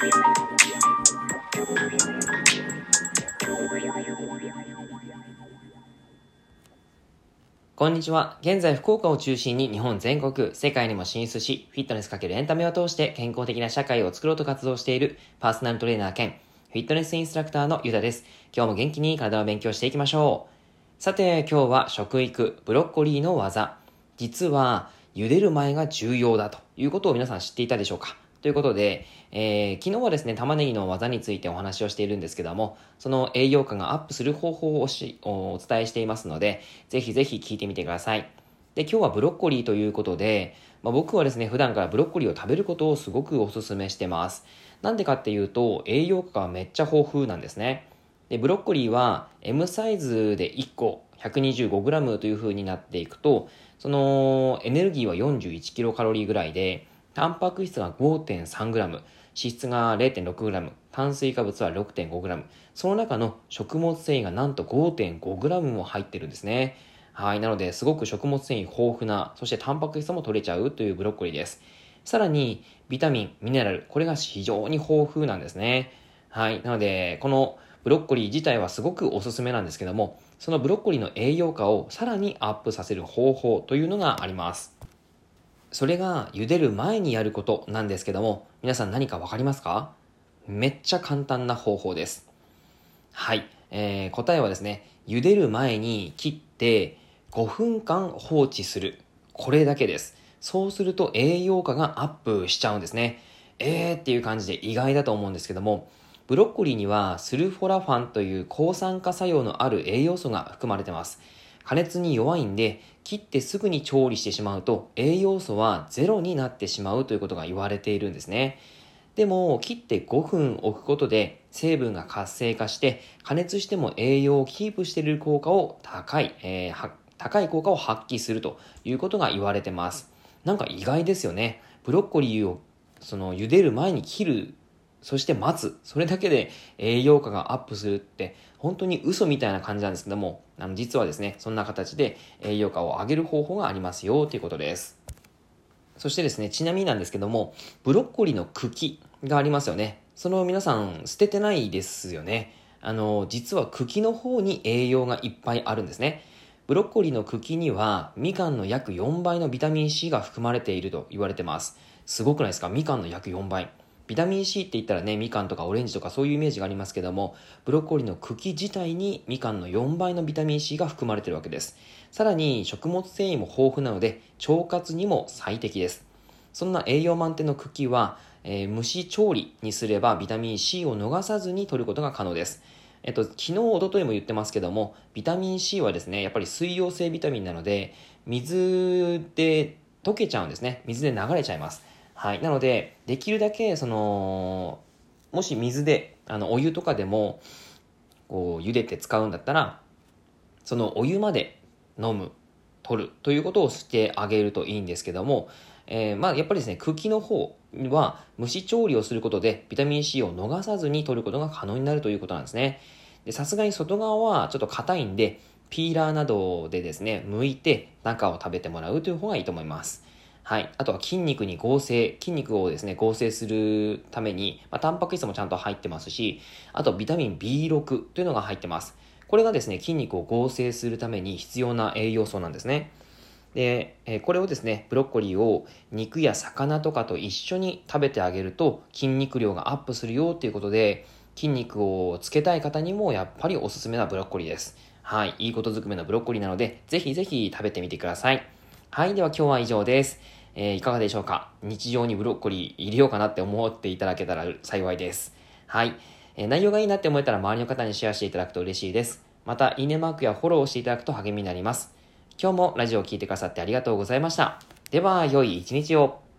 こんにちは。現在、福岡を中心に日本全国、世界にも進出し、フィットネスかけるエンタメを通して健康的な社会を作ろうと活動しているパーソナルトレーナー兼フィットネスインストラクターのゆだです。今日も元気に体を勉強していきましょう。さて、今日は食育、ブロッコリーの技。実は、茹でる前が重要だということを皆さん知っていたでしょうか？ということで、えー、昨日はですね、玉ねぎの技についてお話をしているんですけども、その栄養価がアップする方法をしお伝えしていますので、ぜひぜひ聞いてみてください。で、今日はブロッコリーということで、まあ、僕はですね、普段からブロッコリーを食べることをすごくお勧めしてます。なんでかっていうと、栄養価がめっちゃ豊富なんですね。で、ブロッコリーは M サイズで1個 125g という風になっていくと、そのエネルギーは 41kcal ぐらいで、タンパク質が 5.3g、脂質が 0.6g、炭水化物は 6.5g、その中の食物繊維がなんと 5.5g も入ってるんですね。はい。なので、すごく食物繊維豊富な、そしてタンパク質も取れちゃうというブロッコリーです。さらに、ビタミン、ミネラル、これが非常に豊富なんですね。はい。なので、このブロッコリー自体はすごくおすすめなんですけども、そのブロッコリーの栄養価をさらにアップさせる方法というのがあります。それが茹でる前にやることなんですけども、皆さん何かわかりますか？めっちゃ簡単な方法です。はい。えー、答えはですね、茹でる前に切って5分間放置する。これだけです。そうすると栄養価がアップしちゃうんですね。えーっていう感じで意外だと思うんですけども、ブロッコリーにはスルフォラファンという抗酸化作用のある栄養素が含まれてます。加熱に弱いんで、切ってすぐに調理してしまうと栄養素はゼロになってしまうということが言われているんですね。でも、切って5分置くことで成分が活性化して加熱しても栄養をキープしている効果を高い、えー、高い効果を発揮するということが言われてます。なんか意外ですよね。ブロッコリーをその茹でる前に切るそして待つ。それだけで栄養価がアップするって、本当に嘘みたいな感じなんですけども、あの実はですね、そんな形で栄養価を上げる方法がありますよということです。そしてですね、ちなみになんですけども、ブロッコリーの茎がありますよね。その皆さん捨ててないですよね。あの、実は茎の方に栄養がいっぱいあるんですね。ブロッコリーの茎には、みかんの約4倍のビタミン C が含まれていると言われてます。すごくないですか？みかんの約4倍。ビタミン C って言ったらね、みかんとかオレンジとかそういうイメージがありますけども、ブロッコリーの茎自体にみかんの4倍のビタミン C が含まれてるわけです。さらに食物繊維も豊富なので、腸活にも最適です。そんな栄養満点の茎は、えー、蒸し調理にすればビタミン C を逃さずに摂ることが可能です。えっと、昨日、おとといも言ってますけども、ビタミン C はですね、やっぱり水溶性ビタミンなので、水で溶けちゃうんですね。水で流れちゃいます。はい。なので、できるだけ、その、もし水で、あの、お湯とかでも、こう、茹でて使うんだったら、そのお湯まで飲む、取るということをしてあげるといいんですけども、えー、まあ、やっぱりですね、茎の方は蒸し調理をすることでビタミン C を逃さずに取ることが可能になるということなんですね。で、さすがに外側はちょっと硬いんで、ピーラーなどでですね、剥いて中を食べてもらうという方がいいと思います。はい。あとは筋肉に合成、筋肉をですね、合成するために、まあ、タンパク質もちゃんと入ってますし、あとビタミン B6 というのが入ってます。これがですね、筋肉を合成するために必要な栄養素なんですね。で、えこれをですね、ブロッコリーを肉や魚とかと一緒に食べてあげると筋肉量がアップするよっていうことで、筋肉をつけたい方にもやっぱりおすすめなブロッコリーです。はい。いいことずくめのブロッコリーなので、ぜひぜひ食べてみてください。はい。では今日は以上です。えー、いかがでしょうか？日常にブロッコリー入れようかなって思っていただけたら幸いです。はい。えー、内容がいいなって思えたら周りの方にシェアしていただくと嬉しいです。また、いいねマークやフォローをしていただくと励みになります。今日もラジオを聴いてくださってありがとうございました。では、良い一日を。